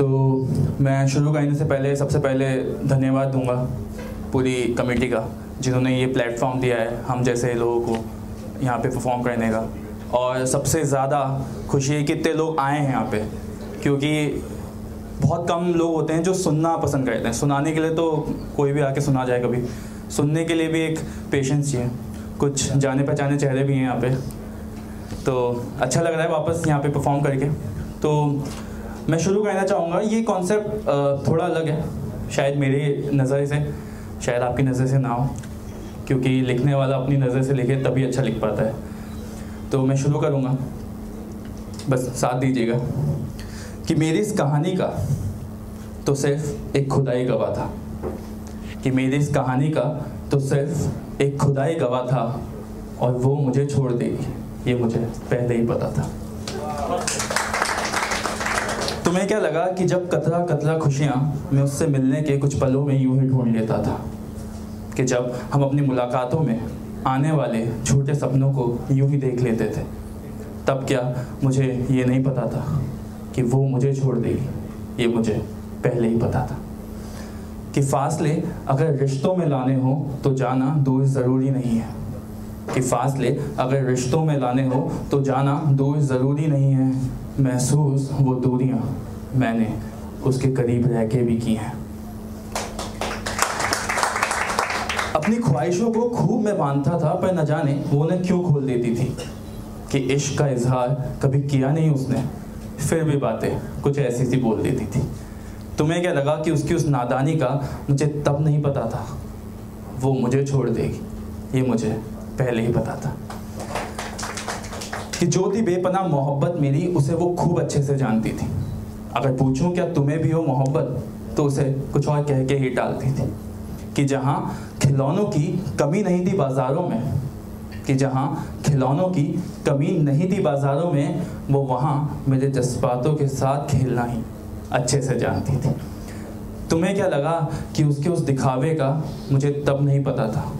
तो मैं शुरू करने से पहले, सबसे पहले धन्यवाद दूँगा पूरी कमेटी का, जिन्होंने ये प्लेटफॉर्म दिया है, हम जैसे लोगों को यहाँ पे परफॉर्म करने का। और सबसे ज़्यादा खुशी है कि इतने लोग आए हैं यहाँ पे, क्योंकि बहुत कम लोग होते हैं जो सुनना पसंद करते हैं। सुनाने के लिए तो कोई भी आके सुना जाए कभी। सुनने के लिए भी एक पेशेंस चाहिए। कुछ जाने पहचाने चेहरे भी हैं यहाँ पे। तो अच्छा लग रहा है वापस यहाँ पे परफॉर्म करके। तो मैं शुरू करना चाहूँगा। ये कॉन्सेप्ट थोड़ा अलग है। शायद मेरी नज़र से, शायद आपकी नज़र से ना हो, क्योंकि लिखने वाला अपनी नज़र से लिखे तभी अच्छा लिख पाता है। तो मैं शुरू करूँगा। बस साथ दीजिएगा। कि मेरी इस कहानी का तो सिर्फ़ एक खुदाई गवाह था। कि मेरी इस कहानी का तो सिर्फ़ एक खुदाई गवाह था, और वो मुझे छोड़ देगी। ये मुझे पहले ही पता था। तुम्हें क्या लगा कि जब कतरा कतरा खुशियाँ मैं उससे मिलने के कुछ पलों में यूँ ही ढूंढ लेता था? कि जब हम अपनी मुलाकातों में आने वाले छोटे सपनों को यूँ ही देख लेते थे, तब क्या मुझे ये नहीं पता था कि वो मुझे छोड़ देगी? ये मुझे पहले ही पता था। कि फासले अगर रिश्तों में लाने हों तो जाना दूर ज़रूरी नहीं है। कि फासले अगर रिश्तों में लाने हो तो जाना दूर ज़रूरी नहीं है। महसूस वो दूरियाँ मैंने उसके करीब रह के भी की हैं। अपनी ख्वाहिशों को खूब मैं बांधता था, पर न जाने वो उन्हें क्यों खोल देती थी कि इश्क का इजहार कभी किया नहीं उसने। फिर भी बातें कुछ ऐसी सी बोल देती थी। तुम्हें क्या लगा कि उसकी उस नादानी का मुझे तब नहीं पता था? वो मुझे छोड़ देगी। ये मुझे पहले ही पता था कि जो थी बेपना मोहब्बत मेरी उसे वो खूब अच्छे से जानती थी। अगर पूछूँ, क्या तुम्हें भी हो मोहब्बत? तो उसे कुछ और कह के ही डालती थी कि जहाँ खिलौनों की कमी नहीं थी बाज़ारों में, कि जहाँ खिलौनों की कमी नहीं थी बाज़ारों में, वो वहाँ मेरे जज्बातों के साथ खेलना ही अच्छे से जानती थी। तुम्हें क्या लगा कि उसके उस दिखावे का मुझे तब नहीं पता था?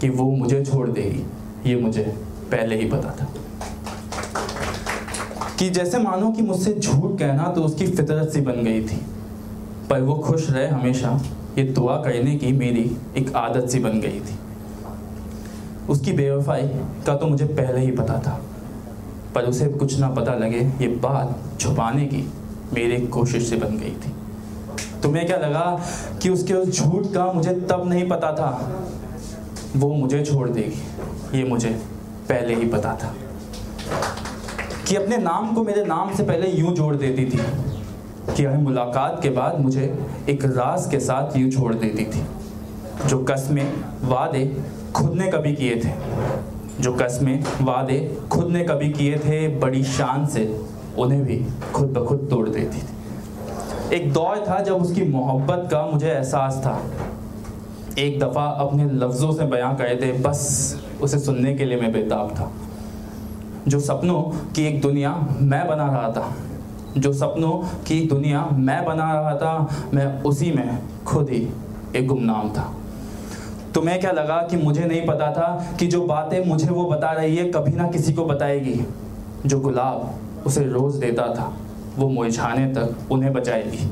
कि वो मुझे छोड़ देगी ये मुझे पहले ही पता था। कि जैसे मानो कि मुझसे झूठ कहना तो उसकी फितरत सी बन गई थी, पर वो खुश रहे हमेशा, ये दुआ करने की मेरी एक आदत सी बन गई थी। उसकी बेवफाई का तो मुझे पहले ही पता था, पर उसे कुछ ना पता लगे ये बात छुपाने की मेरी कोशिश से बन गई थी। तुम्हें क्या लगा कि उसके उस झूठ का मुझे तब नहीं पता था वो मुझे छोड़ देगी। ये मुझे पहले ही पता था कि अपने नाम को मेरे नाम से पहले यूँ जोड़ देती थी कि हर मुलाकात के बाद मुझे एक राज के साथ यूँ छोड़ देती थी, जो कस्में वादे खुद ने कभी किए थे। जो कस्में वादे खुद ने कभी किए थे, बड़ी शान से उन्हें भी खुद ब खुद तोड़ देती थी। एक दौर था जब उसकी मोहब्बत का मुझे एहसास था। एक दफ़ा अपने लफ्ज़ों से बयां करे थे, बस उसे सुनने के लिए मैं बेताब था। जो सपनों की एक दुनिया मैं बना रहा था, जो सपनों की दुनिया मैं बना रहा था, मैं उसी में खुद ही एक गुमनाम था। तुम्हें क्या लगा कि मुझे नहीं पता था कि जो बातें मुझे वो बता रही है कभी ना किसी को बताएगी? जो गुलाब उसे रोज़ देता था, वो मुरझाने तक उन्हें बचाएगी।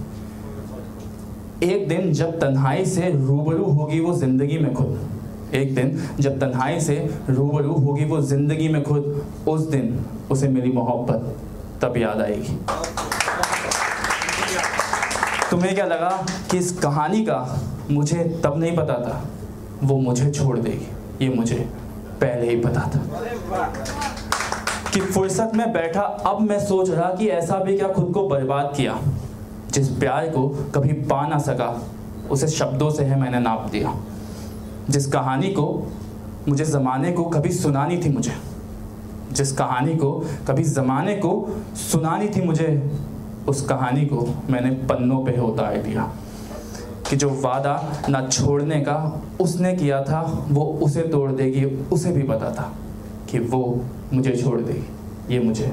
एक दिन जब तन्हाई से रूबरू होगी वो ज़िंदगी में खुद। एक दिन जब तन्हाई से रूबरू होगी वो ज़िंदगी में खुद। उस दिन उसे मेरी मोहब्बत तब याद आएगी। तुम्हें क्या लगा कि इस कहानी का मुझे तब नहीं पता था? वो मुझे छोड़ देगी। ये मुझे पहले ही पता था। कि फुर्सत में बैठा अब मैं सोच रहा कि ऐसा भी क्या खुद को बर्बाद किया। जिस प्यार को कभी पा ना सका, उसे शब्दों से है मैंने नाप दिया। जिस कहानी को मुझे ज़माने को कभी सुनानी थी मुझे, जिस कहानी को कभी ज़माने को सुनानी थी मुझे, उस कहानी को मैंने पन्नों पे उतार दिया। कि जो वादा ना छोड़ने का उसने किया था, वो उसे तोड़ देगी, उसे भी पता था कि वो मुझे छोड़ देगी, ये मुझे